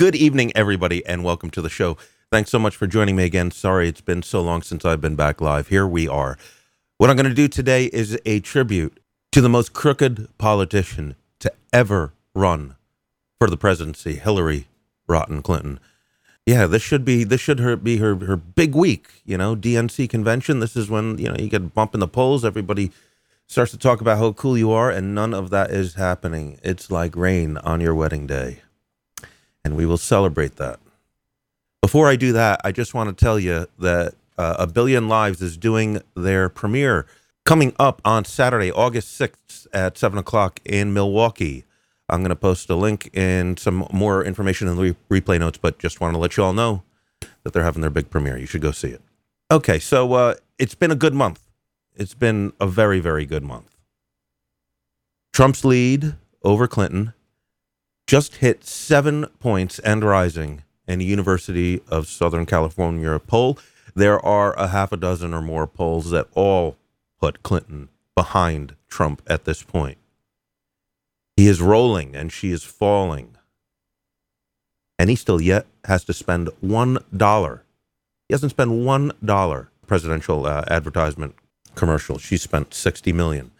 Good evening, everybody, and welcome to the show. Thanks so much for joining me again. Sorry it's been so long since I've been back live. Here we are. What I'm going to do today is a tribute to the most crooked politician to ever run for the presidency, Hillary Rotten Clinton. Yeah, this should be this should her, be her her big week. You know, DNC convention. This is when you know you get a bump in the polls. Everybody starts to talk about how cool you are, and none of that is happening. It's like rain on your wedding day, and we will celebrate that. Before I do that, I just want to tell you that uh, A Billion Lives is doing their premiere coming up on Saturday, August 6th at 7 o'clock in Milwaukee. I'm going to post a link and some more information in the re- replay notes, but just want to let you all know that they're having their big premiere. You should go see it. Okay, so uh, it's been a good month. It's been a very, very good month. Trump's lead over Clinton just hit seven points and rising in the University of Southern California poll. There are a half a dozen or more polls that all put Clinton behind Trump at this point. He is rolling and she is falling. And he still yet has to spend $1. He hasn't spent $1 presidential uh, advertisement commercial. She spent 60 million.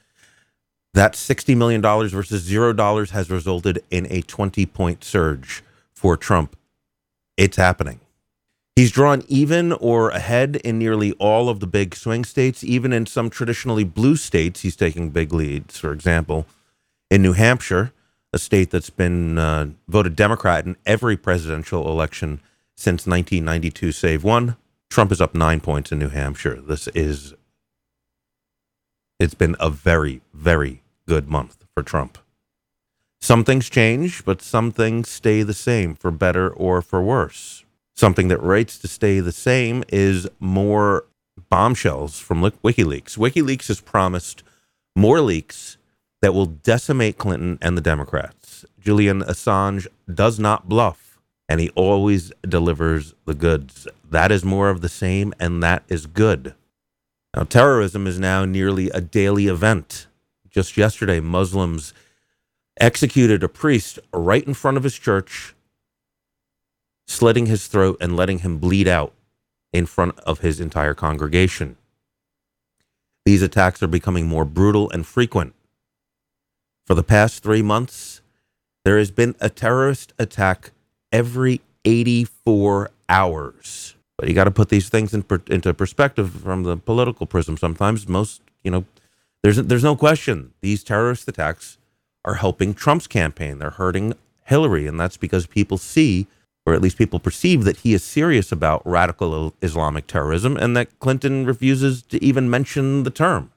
That $60 million versus $0 has resulted in a 20 point surge for Trump. It's happening. He's drawn even or ahead in nearly all of the big swing states, even in some traditionally blue states. He's taking big leads. For example, in New Hampshire, a state that's been uh, voted Democrat in every presidential election since 1992, save one, Trump is up nine points in New Hampshire. This is, it's been a very, very good month for Trump. Some things change, but some things stay the same for better or for worse. Something that rates to stay the same is more bombshells from WikiLeaks. WikiLeaks has promised more leaks that will decimate Clinton and the Democrats. Julian Assange does not bluff, and he always delivers the goods. That is more of the same, and that is good. Now, terrorism is now nearly a daily event. Just yesterday, Muslims executed a priest right in front of his church slitting his throat and letting him bleed out in front of his entire congregation. These attacks are becoming more brutal and frequent. For the past three months, there has been a terrorist attack every 84 hours. But you got to put these things in per, into perspective from the political prism. Sometimes most, you know, there's there's no question these terrorist attacks are helping Trump's campaign. They're hurting Hillary, and that's because people see or at least people perceive that he is serious about radical Islamic terrorism and that Clinton refuses to even mention the term.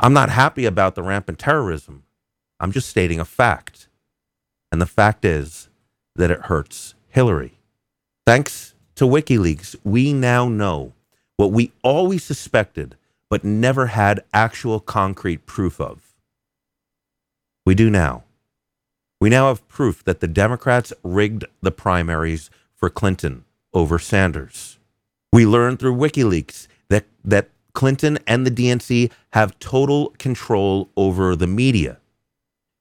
I'm not happy about the rampant terrorism. I'm just stating a fact. And the fact is that it hurts Hillary. Thanks to WikiLeaks, we now know what we always suspected but never had actual concrete proof of. We do now. We now have proof that the Democrats rigged the primaries for Clinton over Sanders. We learned through WikiLeaks that, that Clinton and the DNC have total control over the media.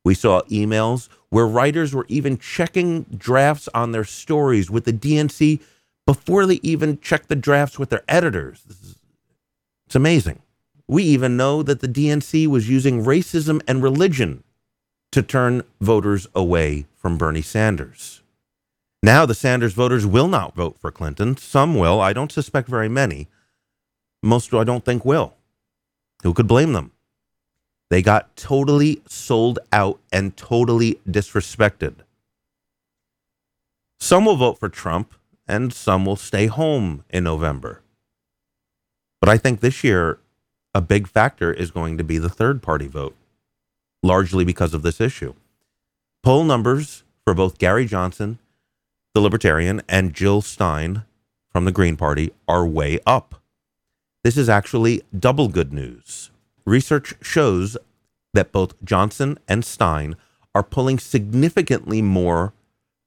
We saw emails where writers were even checking drafts on their stories with the DNC before they even checked the drafts with their editors. Is, it's amazing. We even know that the DNC was using racism and religion to turn voters away from Bernie Sanders. Now the Sanders voters will not vote for Clinton. Some will. I don't suspect very many. Most I don't think will. Who could blame them? They got totally sold out and totally disrespected. Some will vote for Trump and some will stay home in November. But I think this year, a big factor is going to be the third party vote largely because of this issue. Poll numbers for both Gary Johnson, the Libertarian, and Jill Stein from the Green Party are way up. This is actually double good news. Research shows that both Johnson and Stein are pulling significantly more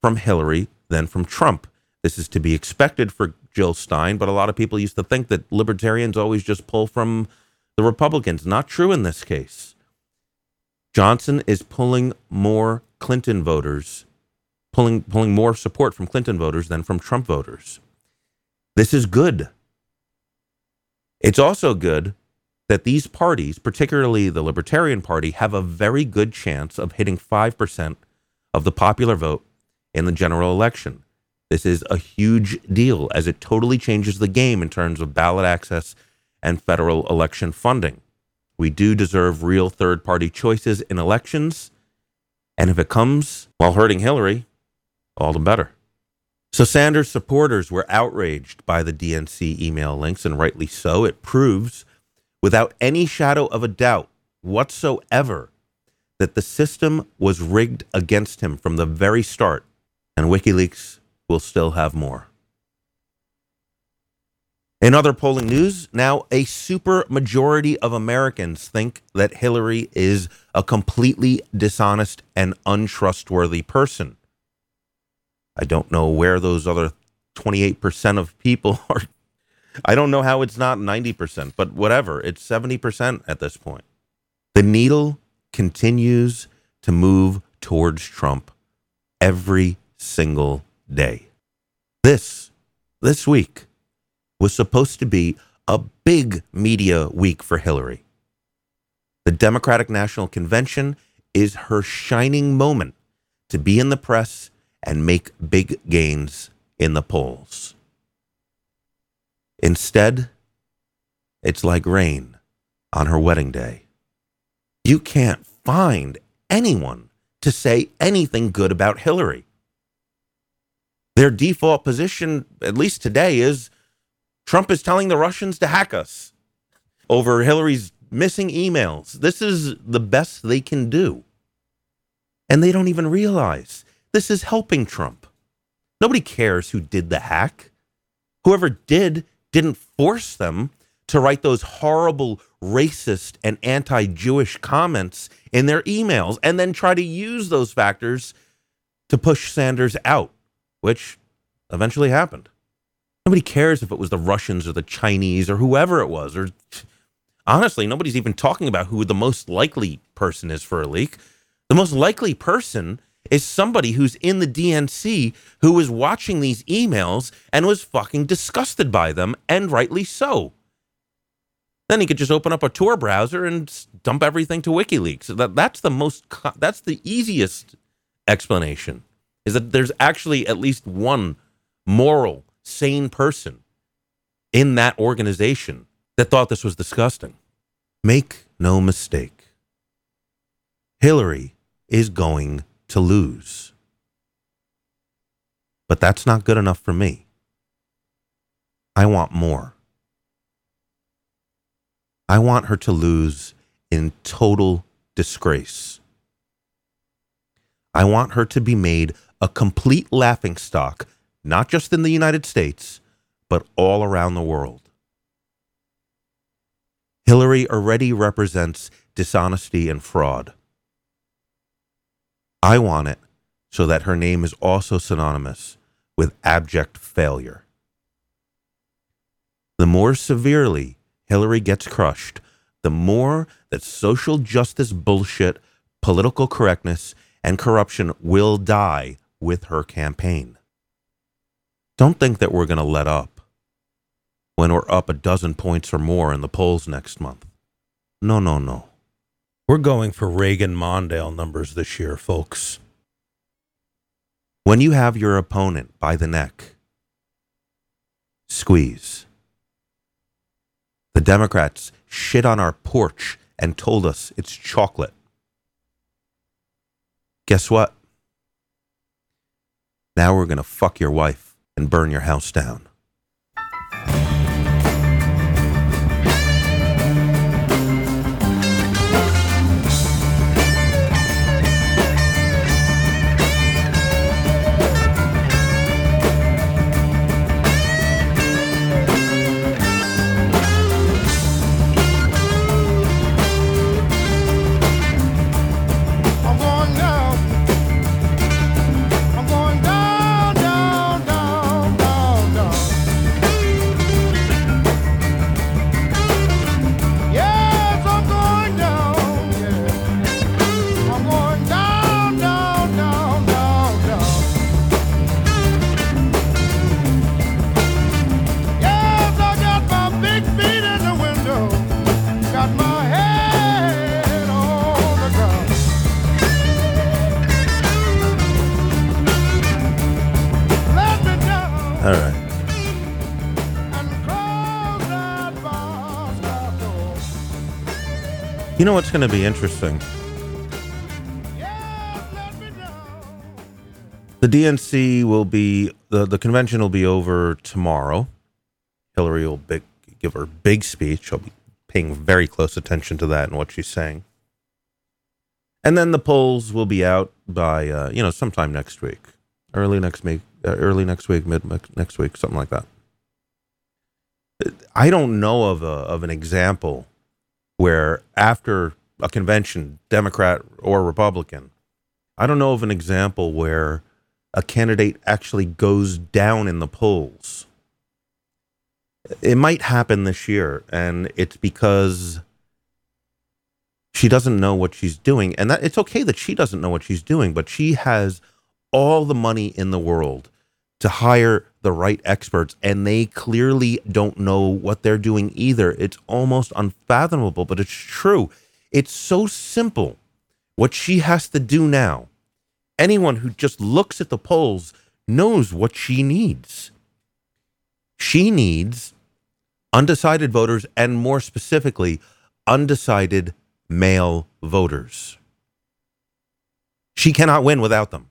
from Hillary than from Trump. This is to be expected for Jill Stein, but a lot of people used to think that libertarians always just pull from the Republicans. Not true in this case. Johnson is pulling more Clinton voters pulling pulling more support from Clinton voters than from Trump voters. This is good. It's also good that these parties, particularly the Libertarian Party, have a very good chance of hitting 5% of the popular vote in the general election. This is a huge deal as it totally changes the game in terms of ballot access and federal election funding. We do deserve real third party choices in elections. And if it comes while hurting Hillary, all the better. So Sanders supporters were outraged by the DNC email links, and rightly so. It proves, without any shadow of a doubt whatsoever, that the system was rigged against him from the very start, and WikiLeaks will still have more. In other polling news, now a super majority of Americans think that Hillary is a completely dishonest and untrustworthy person. I don't know where those other 28% of people are. I don't know how it's not 90%, but whatever. It's 70% at this point. The needle continues to move towards Trump every single day. This, this week, was supposed to be a big media week for Hillary. The Democratic National Convention is her shining moment to be in the press and make big gains in the polls. Instead, it's like rain on her wedding day. You can't find anyone to say anything good about Hillary. Their default position, at least today, is Trump is telling the Russians to hack us over Hillary's missing emails. This is the best they can do. And they don't even realize this is helping Trump. Nobody cares who did the hack. Whoever did didn't force them to write those horrible racist and anti Jewish comments in their emails and then try to use those factors to push Sanders out, which eventually happened. Nobody cares if it was the Russians or the Chinese or whoever it was. Or honestly, nobody's even talking about who the most likely person is for a leak. The most likely person is somebody who's in the DNC who was watching these emails and was fucking disgusted by them, and rightly so. Then he could just open up a Tor browser and dump everything to WikiLeaks. That that's the most that's the easiest explanation. Is that there's actually at least one moral, sane person in that organization that thought this was disgusting. Make no mistake. Hillary is going to lose. But that's not good enough for me. I want more. I want her to lose in total disgrace. I want her to be made a complete laughingstock, not just in the United States, but all around the world. Hillary already represents dishonesty and fraud. I want it so that her name is also synonymous with abject failure. The more severely Hillary gets crushed, the more that social justice bullshit, political correctness, and corruption will die with her campaign. Don't think that we're going to let up when we're up a dozen points or more in the polls next month. No, no, no. We're going for Reagan Mondale numbers this year, folks. When you have your opponent by the neck, squeeze. The Democrats shit on our porch and told us it's chocolate. Guess what? Now we're going to fuck your wife and burn your house down. You know what's going to be interesting? The DNC will be the the convention will be over tomorrow. Hillary will big, give her big speech. I'll be paying very close attention to that and what she's saying. And then the polls will be out by uh, you know sometime next week, early next week, uh, early next week, mid next week, something like that. I don't know of a of an example where after a convention, Democrat or Republican, I don't know of an example where a candidate actually goes down in the polls. It might happen this year, and it's because she doesn't know what she's doing. And that it's okay that she doesn't know what she's doing, but she has all the money in the world to hire the right experts, and they clearly don't know what they're doing either. It's almost unfathomable, but it's true. It's so simple. What she has to do now, anyone who just looks at the polls knows what she needs. She needs undecided voters, and more specifically, undecided male voters. She cannot win without them.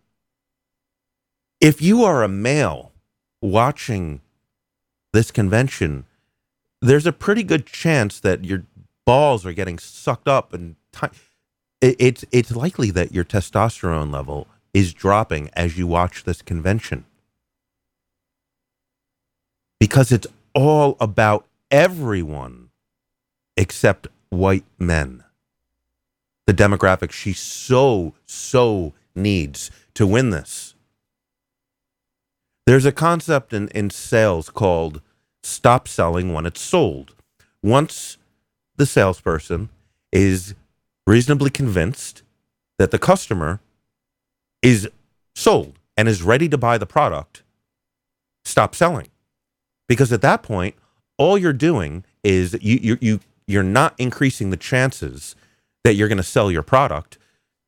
If you are a male watching this convention, there's a pretty good chance that your balls are getting sucked up and t- it's it's likely that your testosterone level is dropping as you watch this convention. Because it's all about everyone except white men. The demographic she so, so needs to win this. There's a concept in, in sales called stop selling when it's sold. Once the salesperson is reasonably convinced that the customer is sold and is ready to buy the product, stop selling. Because at that point, all you're doing is you, you, you, you're not increasing the chances that you're going to sell your product,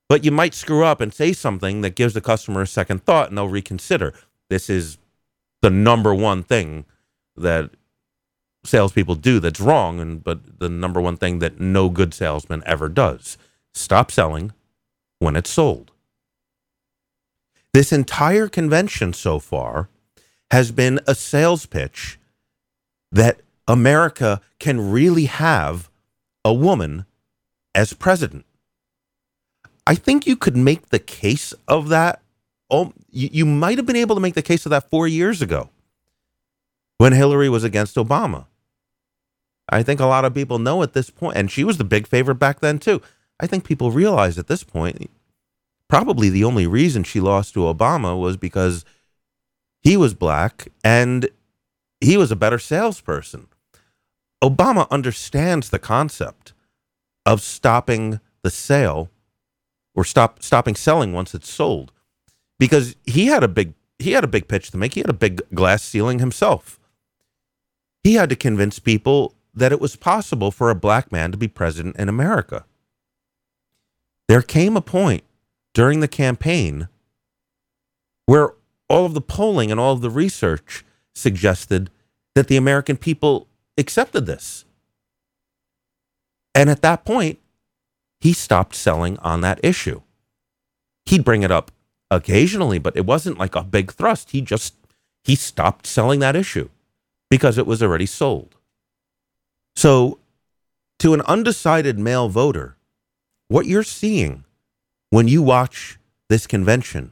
but you might screw up and say something that gives the customer a second thought and they'll reconsider. This is the number one thing that salespeople do that's wrong, and but the number one thing that no good salesman ever does: stop selling when it's sold. This entire convention so far has been a sales pitch that America can really have a woman as president. I think you could make the case of that oh, you, you might have been able to make the case of that four years ago when Hillary was against Obama. I think a lot of people know at this point, and she was the big favorite back then too. I think people realize at this point, probably the only reason she lost to Obama was because he was black and he was a better salesperson. Obama understands the concept of stopping the sale or stop stopping selling once it's sold because he had a big he had a big pitch to make. He had a big glass ceiling himself. He had to convince people that it was possible for a black man to be president in America. There came a point during the campaign where all of the polling and all of the research suggested that the American people accepted this. And at that point, he stopped selling on that issue. He'd bring it up occasionally, but it wasn't like a big thrust. He just he stopped selling that issue because it was already sold. So, to an undecided male voter, what you're seeing when you watch this convention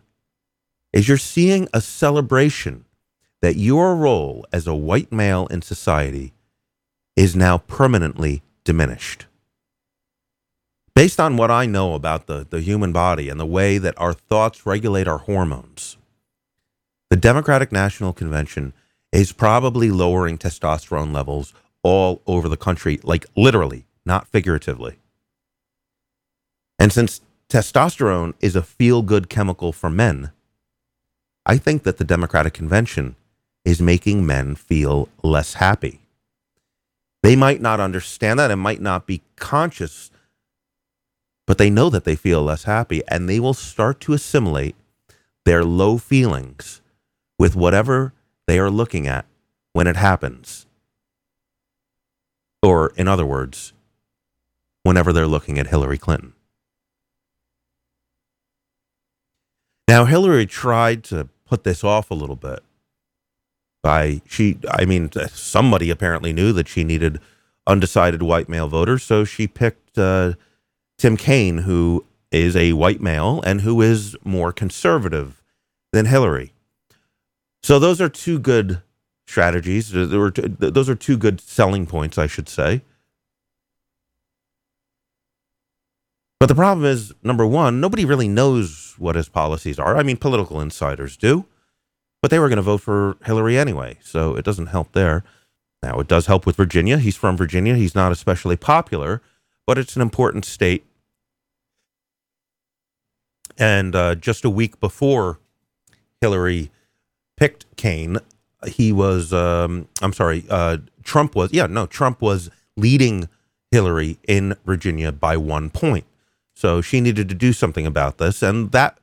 is you're seeing a celebration that your role as a white male in society is now permanently diminished based on what I know about the, the human body and the way that our thoughts regulate our hormones, the Democratic National Convention is probably lowering testosterone levels all over the country, like literally, not figuratively. And since testosterone is a feel good chemical for men, I think that the Democratic Convention is making men feel less happy. They might not understand that and might not be conscious but they know that they feel less happy and they will start to assimilate their low feelings with whatever they are looking at when it happens. Or, in other words, whenever they're looking at Hillary Clinton. Now, Hillary tried to put this off a little bit by she, I mean, somebody apparently knew that she needed undecided white male voters, so she picked uh, Tim Kaine, who is a white male and who is more conservative than Hillary. So those are two good strategies. Those are two good selling points, I should say. But the problem is, number one, nobody really knows what his policies are. I mean, political insiders do, but they were going to vote for Hillary anyway, so it doesn't help there. Now, it does help with Virginia. He's from Virginia. He's not especially popular, but it's an important state. And uh, just a week before Hillary picked Kaine, he was, um, I'm sorry, uh, Trump was, yeah, no, Trump was leading Hillary in Virginia by one point. So she needed to do something about this. And that,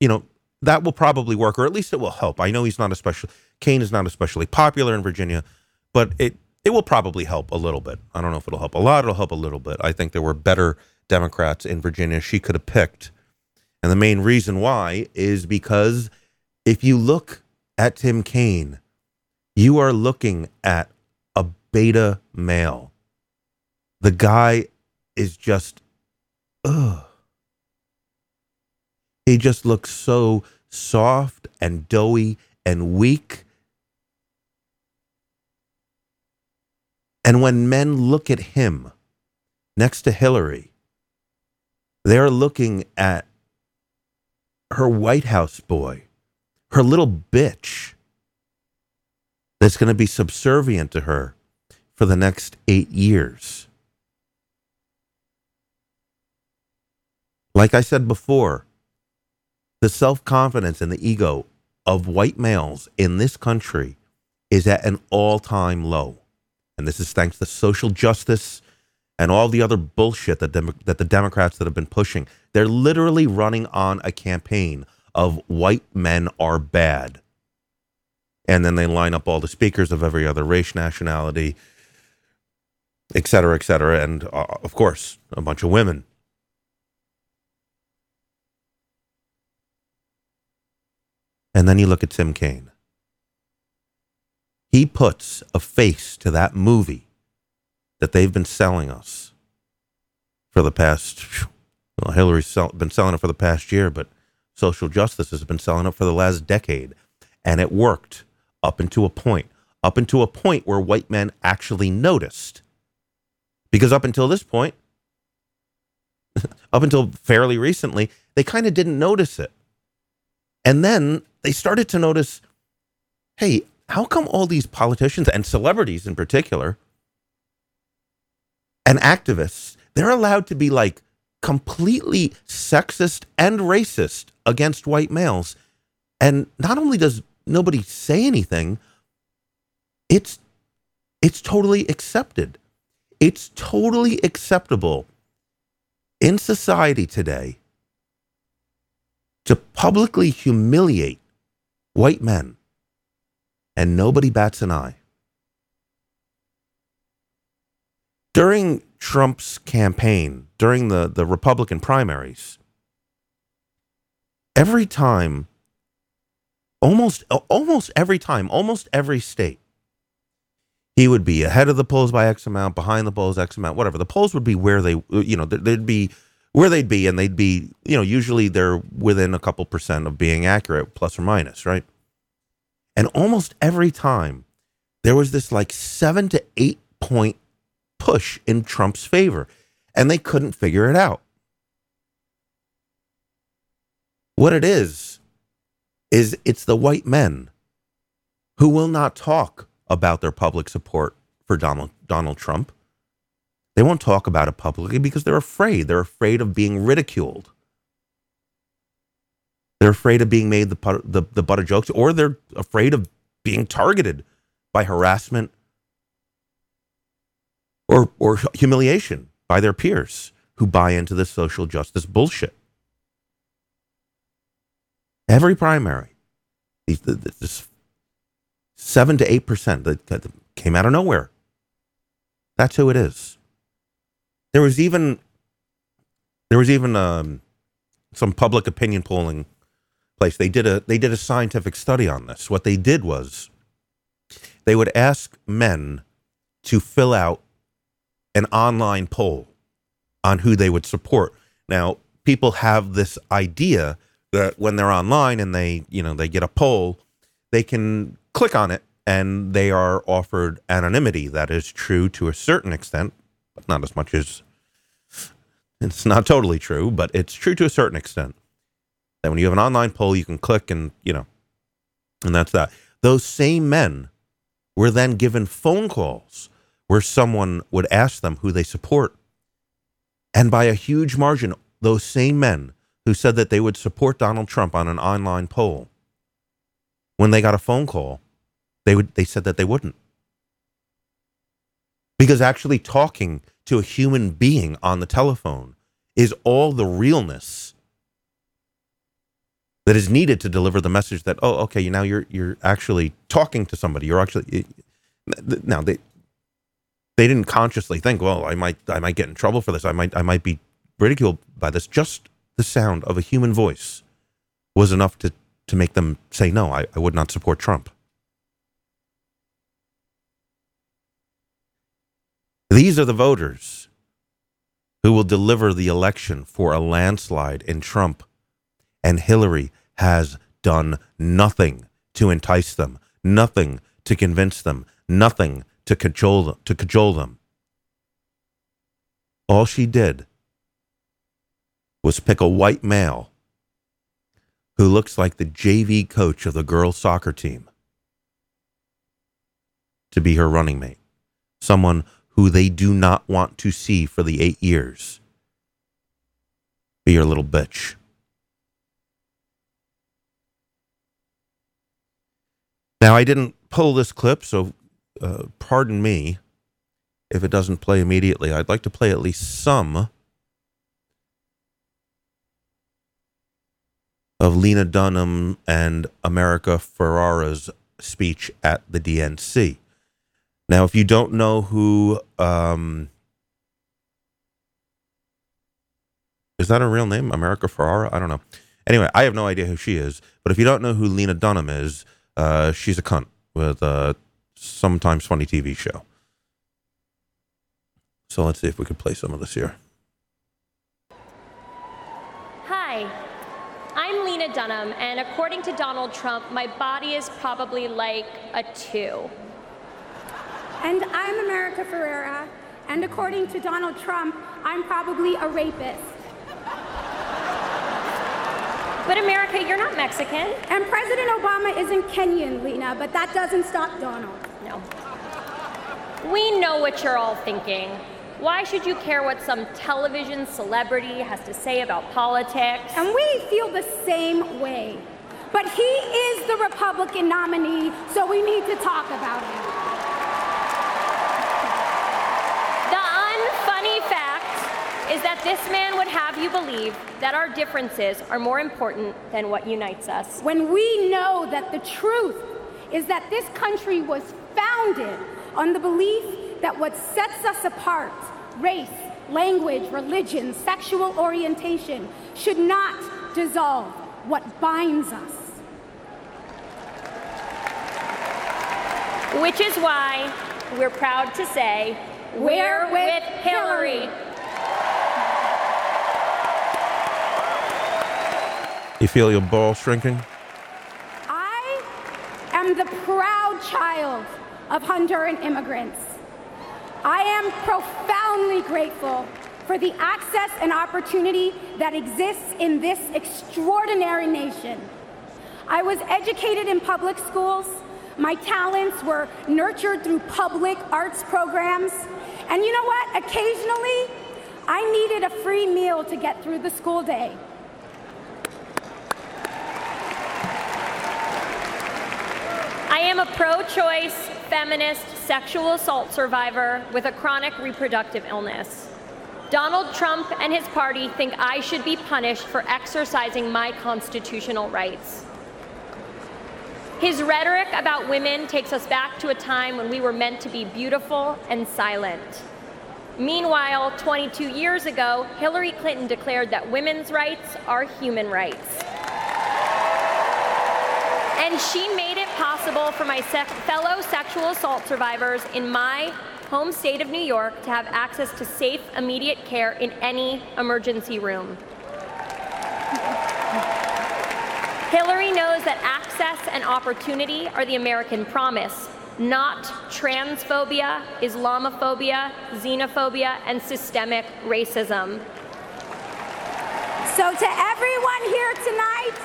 you know, that will probably work, or at least it will help. I know he's not especially, Kaine is not especially popular in Virginia, but it, it will probably help a little bit. I don't know if it'll help a lot, it'll help a little bit. I think there were better Democrats in Virginia she could have picked. And the main reason why is because if you look at Tim Kaine, you are looking at a beta male. The guy is just, ugh. He just looks so soft and doughy and weak. And when men look at him next to Hillary, they're looking at her White House boy her little bitch that's going to be subservient to her for the next eight years. Like I said before, the self confidence and the ego of white males in this country is at an all time low. And this is thanks to social justice and all the other bullshit that, Demo- that the Democrats that have been pushing. They're literally running on a campaign of white men are bad. And then they line up all the speakers of every other race, nationality, et cetera, et cetera. And uh, of course, a bunch of women. And then you look at Tim Kaine. He puts a face to that movie that they've been selling us for the past, well, Hillary's sell, been selling it for the past year, but social justice has been selling it for the last decade. And it worked up into a point, up into a point where white men actually noticed. Because up until this point, up until fairly recently, they kind of didn't notice it. And then they started to notice hey, how come all these politicians and celebrities in particular and activists, they're allowed to be like completely sexist and racist against white males. And not only does nobody say anything, it's it's totally accepted. It's totally acceptable in society today to publicly humiliate white men and nobody bats an eye. During Trump's campaign, during the, the Republican primaries, every time, almost almost every time, almost every state, he would be ahead of the polls by X amount, behind the polls X amount, whatever. The polls would be where they, you know, they'd be where they'd be, and they'd be, you know, usually they're within a couple percent of being accurate, plus or minus, right? And almost every time, there was this like seven to eight point push in Trump's favor, and they couldn't figure it out. What it is, is it's the white men who will not talk about their public support for Donald, Donald Trump. They won't talk about it publicly because they're afraid. They're afraid of being ridiculed. They're afraid of being made the, the, the butt of jokes, or they're afraid of being targeted by harassment or, or humiliation by their peers who buy into this social justice bullshit. Every primary, this Seven to eight percent that, that came out of nowhere. That's who it is. There was even there was even um, some public opinion polling place. They did a they did a scientific study on this. What they did was they would ask men to fill out an online poll on who they would support. Now, people have this idea that when they're online and they, you know, they get a poll, they can click on it and they are offered anonymity. That is true to a certain extent, but not as much as it's not totally true, but it's true to a certain extent. That when you have an online poll, you can click and, you know, and that's that. Those same men were then given phone calls where someone would ask them who they support. And by a huge margin, those same men who said that they would support Donald Trump on an online poll, when they got a phone call, they would they said that they wouldn't. Because actually talking to a human being on the telephone is all the realness that is needed to deliver the message that oh okay now you're you're actually talking to somebody you're actually now they they didn't consciously think, well, I might I might get in trouble for this. I might I might be ridiculed by this. Just the sound of a human voice was enough to to make them say no, I, I would not support Trump. These are the voters who will deliver the election for a landslide in Trump. And Hillary has done nothing to entice them, nothing to convince them, nothing to cajole them, to cajole them. All she did was pick a white male who looks like the JV coach of the girls' soccer team to be her running mate. Someone who they do not want to see for the eight years. Be your little bitch. Now, I didn't pull this clip, so uh, pardon me if it doesn't play immediately. I'd like to play at least some of Lena Dunham and America Ferrera's speech at the DNC. Now, if you don't know who, um, is that a real name? America Ferrera? I don't know. Anyway, I have no idea who she is. But if you don't know who Lena Dunham is, uh, she's a cunt with a sometimes funny TV show. So let's see if we can play some of this here. Hi, I'm Lena Dunham, and according to Donald Trump, my body is probably like a two. And I'm America Ferrera, and according to Donald Trump, I'm probably a rapist. But America, you're not Mexican. And President Obama isn't Kenyan, Lena, but that doesn't stop Donald. No. We know what you're all thinking. Why should you care what some television celebrity has to say about politics? And we feel the same way. But he is the Republican nominee, so we need to talk about him. Is that this man would have you believe that our differences are more important than what unites us. When we know that the truth is that this country was founded on the belief that what sets us apart, race, language, religion, sexual orientation, should not dissolve what binds us. Which is why we're proud to say, we're, we're with Hillary. Hillary. You feel your ball shrinking? I am the proud child of Honduran immigrants. I am profoundly grateful for the access and opportunity that exists in this extraordinary nation. I was educated in public schools. My talents were nurtured through public arts programs. And you know what? Occasionally, I needed a free meal to get through the school day. I am a pro choice, feminist, sexual assault survivor with a chronic reproductive illness. Donald Trump and his party think I should be punished for exercising my constitutional rights. His rhetoric about women takes us back to a time when we were meant to be beautiful and silent. Meanwhile, 22 years ago, Hillary Clinton declared that women's rights are human rights. And she made it possible for my fellow sexual assault survivors in my home state of New York to have access to safe, immediate care in any emergency room. Hillary knows that access and opportunity are the American promise, not transphobia, Islamophobia, xenophobia, and systemic racism. So, to everyone here tonight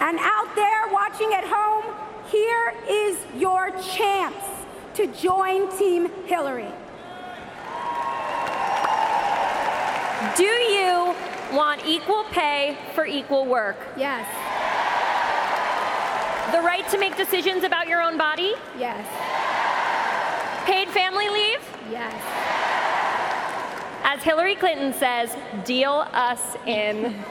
and out there watching at home, here is your chance to join Team Hillary. Do you want equal pay for equal work? Yes, The right to make decisions about your own body? yes, Paid family leave? yes. As Hillary Clinton says, deal us in.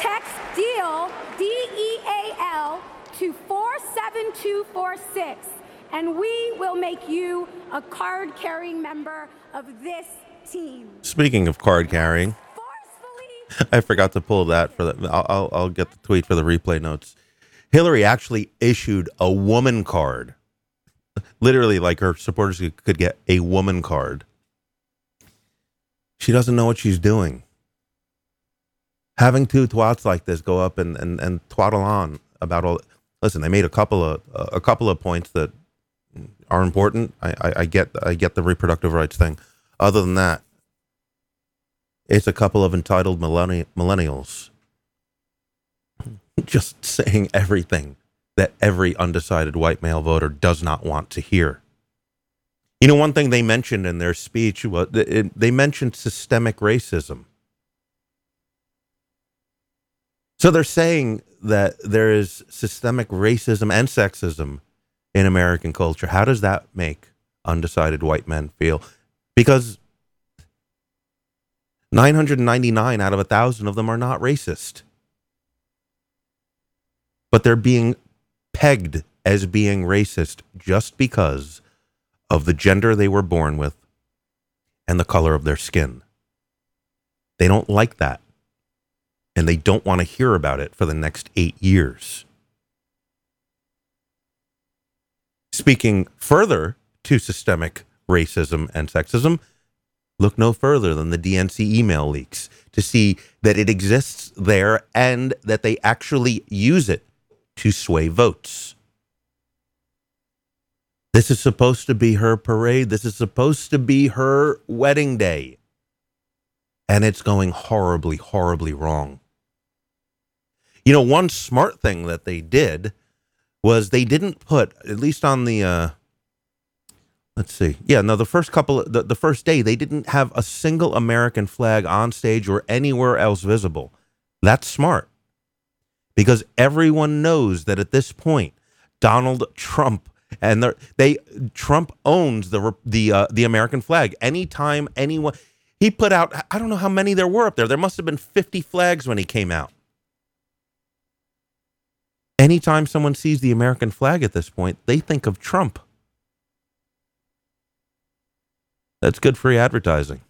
Text DEAL, D E A L, to 47246, and we will make you a card carrying member of this team. Speaking of card carrying, I forgot to pull that for the. I'll, I'll, I'll get the tweet for the replay notes. Hillary actually issued a woman card. Literally, like her supporters could- could get a woman card. She doesn't know what she's doing. Having two twats like this go up and, and, and twaddle on about all. Listen, they made a couple of uh, a couple of points that are important. I, I, I get I get the reproductive rights thing. Other than that, it's a couple of entitled millenni- millennials just saying everything that every undecided white male voter does not want to hear. You know, one thing they mentioned in their speech was they mentioned systemic racism. So they're saying that there is systemic racism and sexism in American culture. How does that make undecided white men feel? Because 999 out of a thousand of them are not racist. But they're being pegged as being racist just because of the gender they were born with and the color of their skin. They don't like that. And they don't want to hear about it for the next eight years. Speaking further to systemic racism and sexism, look no further than the DNC email leaks to see that it exists there and that they actually use it to sway votes. This is supposed to be her parade. This is supposed to be her wedding day. And it's going horribly, horribly wrong. You know, one smart thing that they did was they didn't put, at least on the, uh, let's see, yeah, no, the first couple, the, the first day, they didn't have a single American flag on stage or anywhere else visible. That's smart because everyone knows that at this point, Donald Trump and they Trump owns the the uh, the American flag. Anytime anyone he put out, I don't know how many there were up there. There must have been fifty flags when he came out. Anytime someone sees the American flag at this point, they think of Trump. That's good free advertising.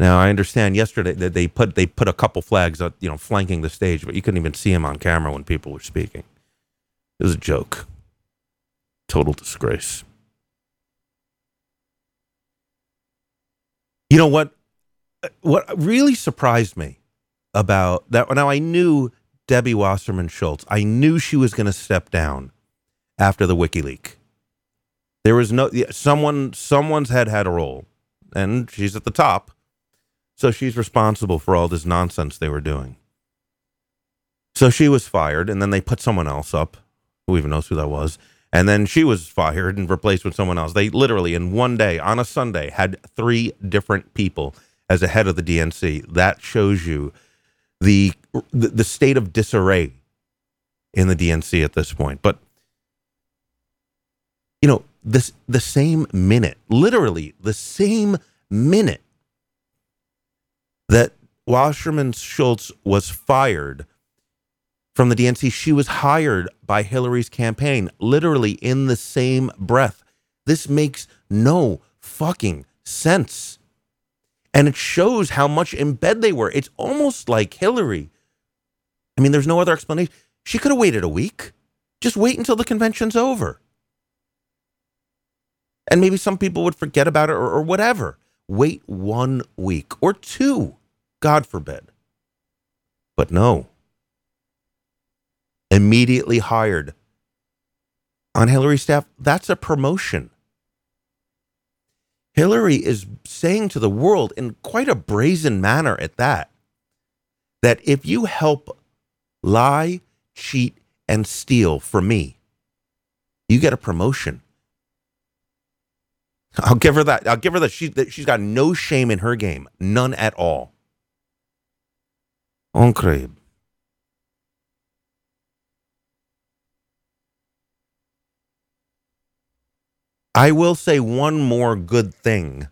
Now I understand yesterday that they put they put a couple flags out, you know, flanking the stage, but you couldn't even see them on camera when people were speaking. It was a joke. Total disgrace. You know what? What really surprised me about that? Now I knew Debbie Wasserman Schultz. I knew she was going to step down after the WikiLeaks. There was no someone. Someone's head had a role, and she's at the top, so she's responsible for all this nonsense they were doing. So she was fired, and then they put someone else up. Who even knows who that was? And then she was fired and replaced with someone else. They literally, in one day, on a Sunday, had three different people as a head of the DNC. That shows you the the, the state of disarray in the DNC at this point. But you know, this the same minute, literally the same minute that Wasserman Schultz was fired from the DNC, she was hired by Hillary's campaign, literally in the same breath. This makes no fucking sense. And it shows how much in bed they were. It's almost like Hillary. I mean, there's no other explanation. She could have waited a week. Just wait until the convention's over. And maybe some people would forget about it or, or whatever. Wait one week or two, God forbid. But no, immediately hired on Hillary's staff, that's a promotion. Hillary is saying to the world in quite a brazen manner at that, that if you help lie, cheat, and steal for me, you get a promotion. I'll give her that. I'll give her that. She, that she's got no shame in her game, none at all. Incredible. I will say one more good thing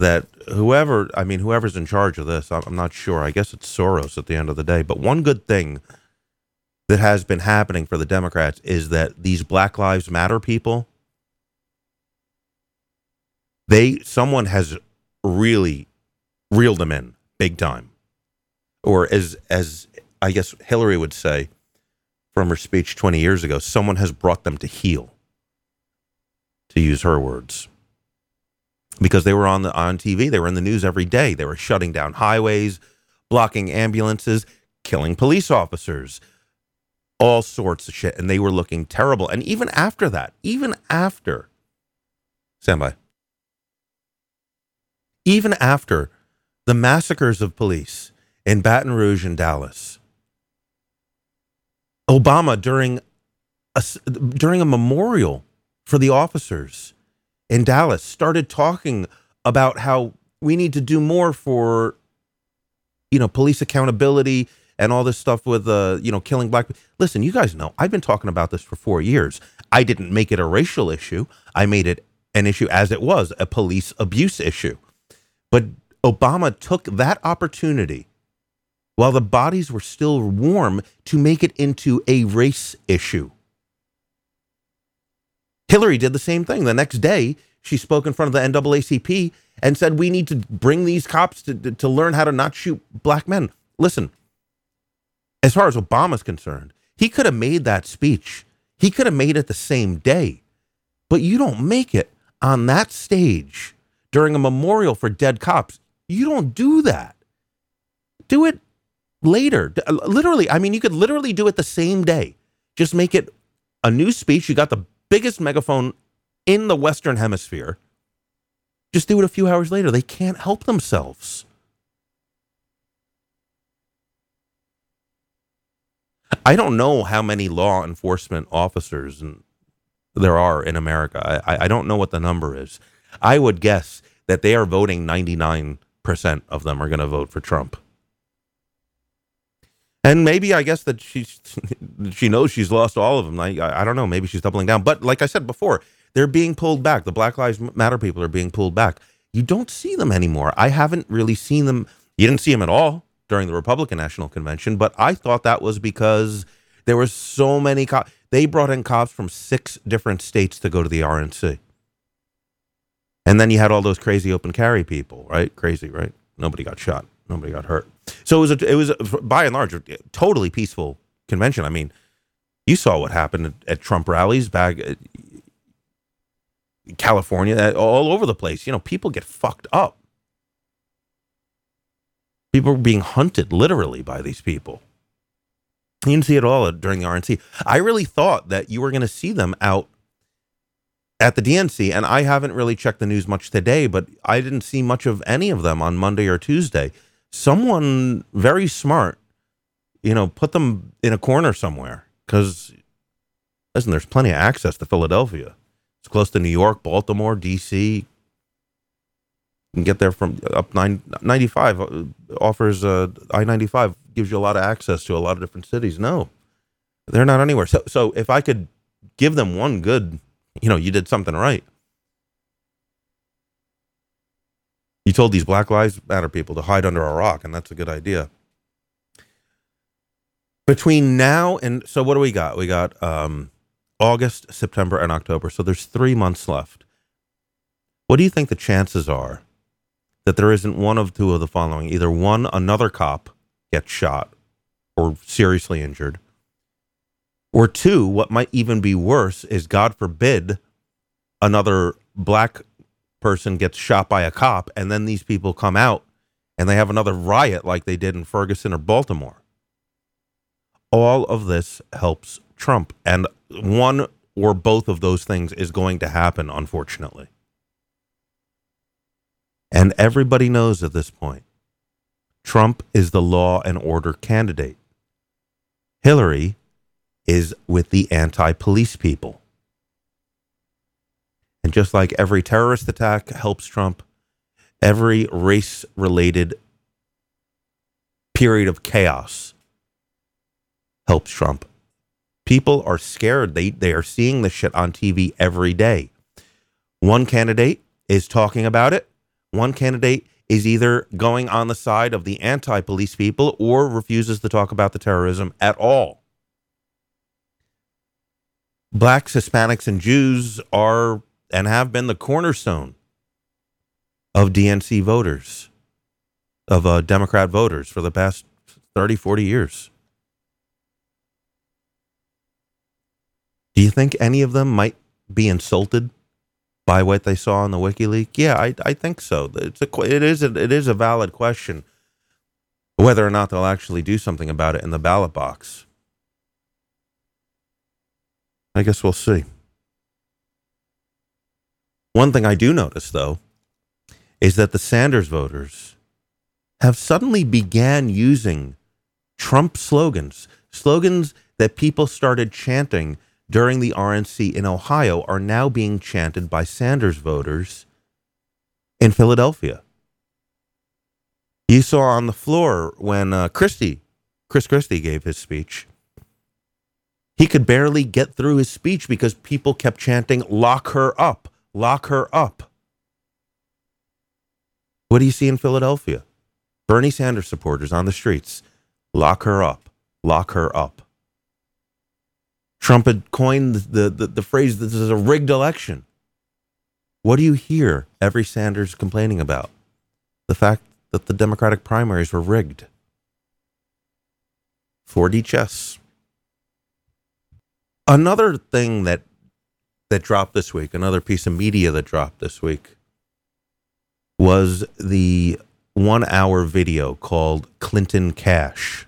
that whoever, I mean, whoever's in charge of this, I'm not sure. I guess it's Soros at the end of the day. But one good thing that has been happening for the Democrats is that these Black Lives Matter people, they, someone has really reeled them in big time. Or as, as I guess Hillary would say from her speech 20 years ago, someone has brought them to heel to use her words. Because they were on the on TV, they were in the news every day. They were shutting down highways, blocking ambulances, killing police officers, all sorts of shit. And they were looking terrible. And even after that, even after, stand by, even after the massacres of police in Baton Rouge and Dallas, Obama during a, during a memorial for the officers in Dallas started talking about how we need to do more for you know police accountability and all this stuff with uh you know killing black people. listen you guys know i've been talking about this for four years. I didn't make it a racial issue. I made it an issue as it was a police abuse issue. But obama took that opportunity while the bodies were still warm to make it into a race issue Hillary did the same thing. The next day, she spoke in front of the NAACP and said, We need to bring these cops to, to, learn how to not shoot black men. Listen, as far as Obama's concerned, he could have made that speech. He could have made it the same day. But you don't make it on that stage during a memorial for dead cops. You don't do that. Do it later. Uh, literally, I mean, you could literally do it the same day. Just make it a new speech. You got the biggest megaphone in the Western Hemisphere. Just do it a few hours later. They can't help themselves. I don't know how many law enforcement officers there are in America. I, I don't know what the number is. I would guess that they are voting 99% of them are going to vote for Trump. And maybe I guess that she she knows she's lost all of them. I, I don't know. Maybe she's doubling down. But like I said before, they're being pulled back. The Black Lives Matter people are being pulled back. You don't see them anymore. I haven't really seen them. You didn't see them at all during the Republican National Convention, but I thought that was because there were so many cops. They brought in cops from six different states to go to the RNC. And then you had all those crazy open carry people, right? Crazy, right? Nobody got shot. Nobody got hurt. So it was a, it was a, by and large a totally peaceful convention. I mean, you saw what happened at, at Trump rallies back uh, California, uh, all over the place. You know, people get fucked up. People were being hunted literally by these people. You didn't see it all during the RNC. I really thought that you were going to see them out at the DNC, and I haven't really checked the news much today, but I didn't see much of any of them on Monday or Tuesday someone very smart, you know, put them in a corner somewhere. Because, listen, there's plenty of access to Philadelphia. It's close to New York, Baltimore, D.C. You can get there from up 9, 95 uh, offers uh, I 95 gives you a lot of access to a lot of different cities. No, they're not anywhere. So, so if I could give them one good, you know, you did something right. He told these Black Lives Matter people to hide under a rock, and that's a good idea. Between now and so, what do we got? We got um, August, September, and October. So there's three months left. What do you think the chances are that there isn't one of two of the following? Either one, another cop gets shot or seriously injured, or two, what might even be worse is God forbid another black person gets shot by a cop, and then these people come out and they have another riot like they did in Ferguson or Baltimore. All of this helps Trump, and one or both of those things is going to happen, unfortunately. And everybody knows at this point Trump is the law and order candidate. Hillary is with the anti police people. And just like every terrorist attack helps Trump, every race related period of chaos helps Trump. People are scared. They, they are seeing this shit on TV every day. One candidate is talking about it. One candidate is either going on the side of the anti police people or refuses to talk about the terrorism at all. Blacks, Hispanics, and Jews are and have been the cornerstone of DNC voters, of uh, Democrat voters for the past 30, 40 years. Do you think any of them might be insulted by what they saw on the WikiLeaks? Yeah, I, I think so. It's a, it, is a, it is a valid question whether or not they'll actually do something about it in the ballot box. I guess we'll see. One thing I do notice, though, is that the Sanders voters have suddenly began using Trump slogans, slogans that people started chanting during the RNC in Ohio are now being chanted by Sanders voters in Philadelphia. You saw on the floor when uh, Christie, Chris Christie gave his speech, he could barely get through his speech because people kept chanting, lock her up, lock her up. What do you see in Philadelphia? Bernie Sanders supporters on the streets, lock her up, lock her up. Trump had coined the, the, the phrase, this is a rigged election. What do you hear every Sanders complaining about? The fact that the Democratic primaries were rigged. 4D chess. Another thing that that dropped this week, another piece of media that dropped this week, was the one hour video called Clinton Cash.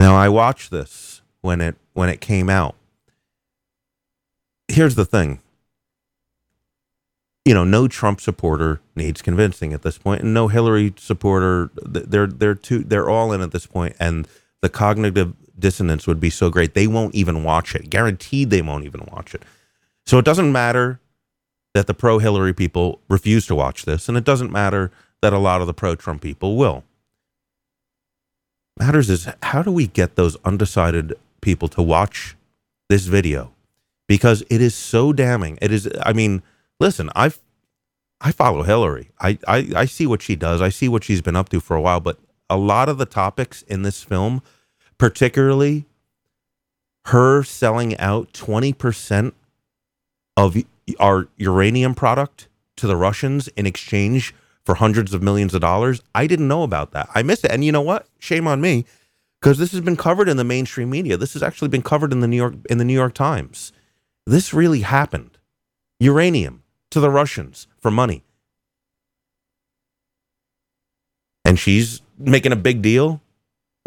Now I watched this when it when it came out. Here's the thing. You know, no Trump supporter needs convincing at this point, and no Hillary supporter. They're they're too they're all in at this point, and the cognitive dissonance would be so great they won't even watch it. Guaranteed they won't even watch it. So it doesn't matter that the pro Hillary people refuse to watch this, and it doesn't matter that a lot of the pro Trump people will. Matters is how do we get those undecided people to watch this video because it is so damning. It is. I mean, listen, I I follow Hillary. I, I I see what she does. I see what she's been up to for a while. But a lot of the topics in this film particularly her selling out 20% of our uranium product to the Russians in exchange for hundreds of millions of dollars. I didn't know about that. I missed it. And you know what? Shame on me because this has been covered in the mainstream media. This has actually been covered in the New York in the New York Times. This really happened. Uranium to the Russians for money. And she's making a big deal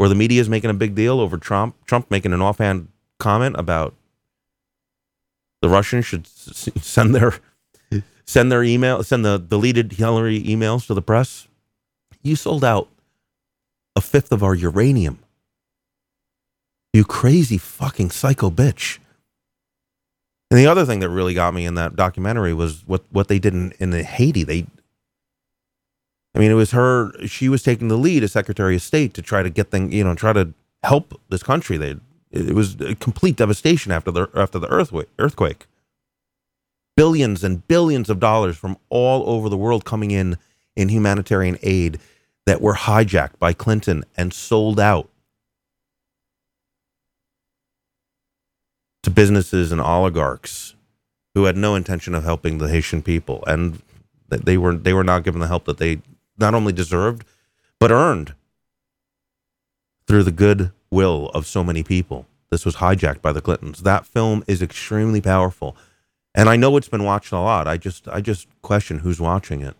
or the media is making a big deal over Trump, Trump making an offhand comment about the Russians should send their send their email, send the deleted Hillary emails to the press. You sold out a fifth of our uranium. You crazy fucking psycho bitch. And the other thing that really got me in that documentary was what, what they did in, in Haiti. They I mean, it was her. She was taking the lead as Secretary of State to try to get things, you know, try to help this country. They, it was a complete devastation after the after the earthquake. Earthquake. Billions and billions of dollars from all over the world coming in in humanitarian aid that were hijacked by Clinton and sold out to businesses and oligarchs who had no intention of helping the Haitian people, and they were they were not given the help that they not only deserved but earned through the good will of so many people. This was hijacked by the Clintons. That film is extremely powerful. And I know it's been watched a lot. I just I just question who's watching it.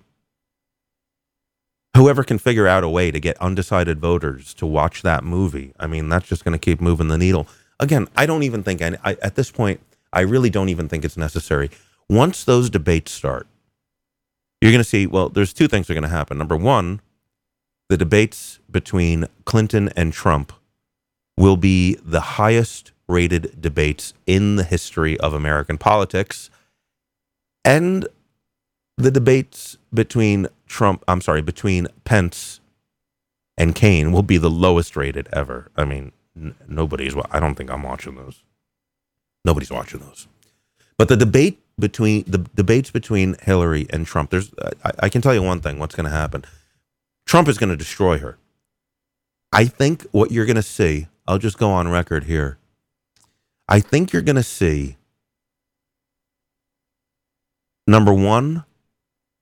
Whoever can figure out a way to get undecided voters to watch that movie, I mean, that's just going to keep moving the needle. Again, I don't even think I, I, at this point, I really don't even think it's necessary. Once those debates start, you're going to see, well, there's two things that are going to happen. Number one, the debates between Clinton and Trump will be the highest rated debates in the history of American politics. And the debates between Trump, I'm sorry, between Pence and Kaine will be the lowest rated ever. I mean, n- nobody's, I don't think I'm watching those. Nobody's watching those. But the debate between the debates between Hillary and Trump, there's, I, I can tell you one thing what's going to happen. Trump is going to destroy her. I think what you're going to see, I'll just go on record here. I think you're going to see number one,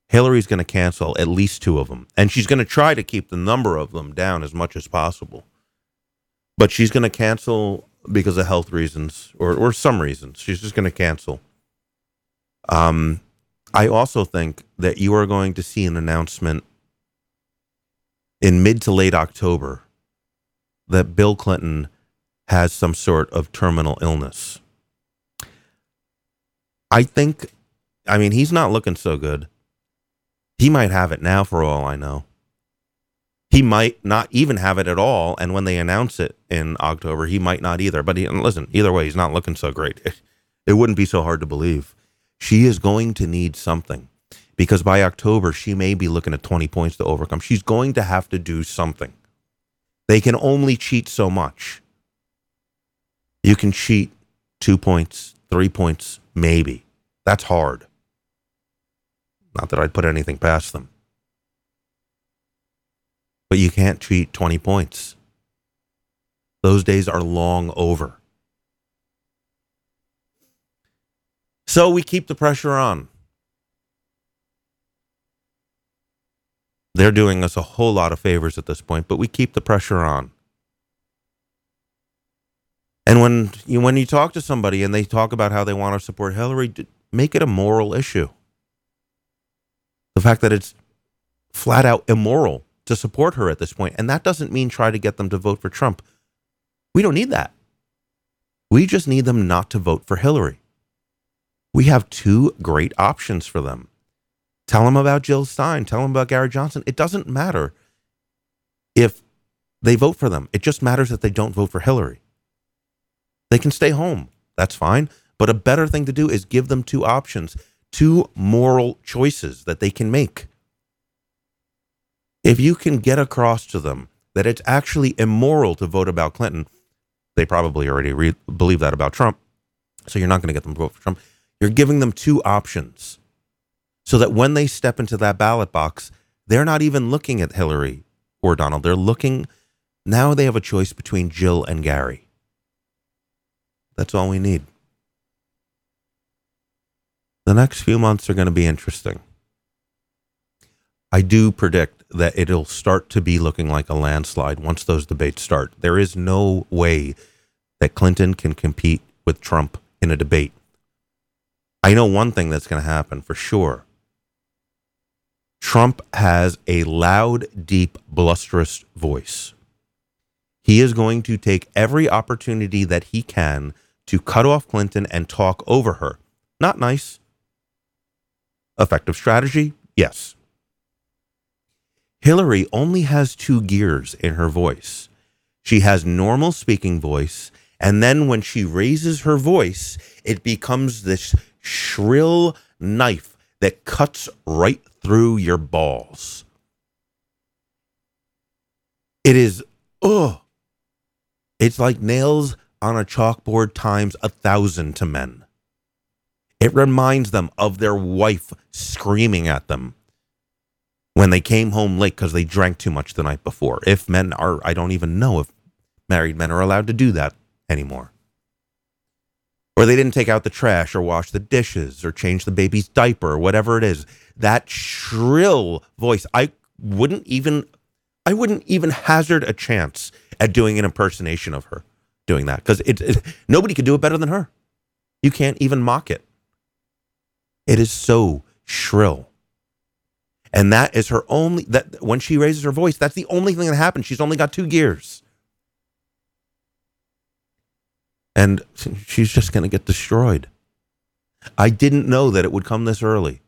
Hillary's going to cancel at least two of them. And she's going to try to keep the number of them down as much as possible. But she's going to cancel because of health reasons or, or some reasons. She's just going to cancel. Um, I also think that you are going to see an announcement in mid to late October that Bill Clinton has some sort of terminal illness. I think, I mean, he's not looking so good. He might have it now, for all I know. He might not even have it at all. And when they announce it in October, he might not either. But he, listen, either way, he's not looking so great. It wouldn't be so hard to believe. She is going to need something because by October, she may be looking at 20 points to overcome. She's going to have to do something. They can only cheat so much. You can cheat two points, three points, maybe. That's hard. Not that I'd put anything past them. But you can't cheat 20 points. Those days are long over. So we keep the pressure on. They're doing us a whole lot of favors at this point, but we keep the pressure on. And when you when you talk to somebody and they talk about how they want to support Hillary, make it a moral issue. The fact that it's flat out immoral to support her at this point, and that doesn't mean try to get them to vote for Trump. We don't need that. We just need them not to vote for Hillary. We have two great options for them. Tell them about Jill Stein. Tell them about Gary Johnson. It doesn't matter if they vote for them. It just matters that they don't vote for Hillary. They can stay home. That's fine. But a better thing to do is give them two options, two moral choices that they can make. If you can get across to them that it's actually immoral to vote about Clinton, they probably already re- believe that about Trump. So you're not going to get them to vote for Trump. You're giving them two options so that when they step into that ballot box, they're not even looking at Hillary or Donald. They're looking, now they have a choice between Jill and Gary. That's all we need. The next few months are going to be interesting. I do predict that it'll start to be looking like a landslide once those debates start. There is no way that Clinton can compete with Trump in a debate. I know one thing that's going to happen for sure. Trump has a loud, deep, blusterous voice. He is going to take every opportunity that he can to cut off Clinton and talk over her. Not nice. Effective strategy? Yes. Hillary only has two gears in her voice. She has normal speaking voice, and then when she raises her voice, it becomes this shrill knife that cuts right through your balls. It is, ugh. It's like nails on a chalkboard times a thousand to men. It reminds them of their wife screaming at them when they came home late because they drank too much the night before. If men are, I don't even know if married men are allowed to do that anymore. Or they didn't take out the trash or wash the dishes or change the baby's diaper or whatever it is. That shrill voice, I wouldn't even I wouldn't even hazard a chance at doing an impersonation of her doing that because it, it, nobody could do it better than her. You can't even mock it. It is so shrill. And that is her only that when she raises her voice, that's the only thing that happens. She's only got two gears. And she's just going to get destroyed. I didn't know that it would come this early.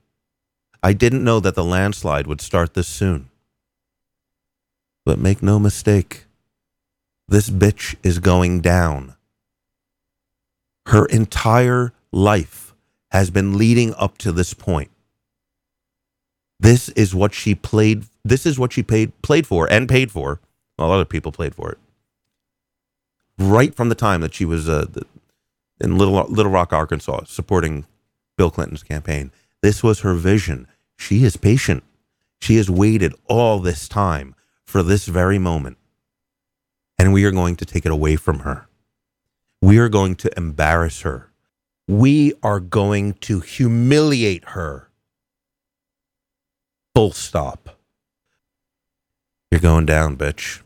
I didn't know that the landslide would start this soon. But make no mistake, this bitch is going down. Her entire life has been leading up to this point. This is what she played. This is what she paid played for and paid for. Well, other people played for it. Right from the time that she was uh, in Little Little Rock, Arkansas, supporting Bill Clinton's campaign, this was her vision. She is patient. She has waited all this time for this very moment. And we are going to take it away from her. We are going to embarrass her. We are going to humiliate her. Full stop. You're going down, bitch.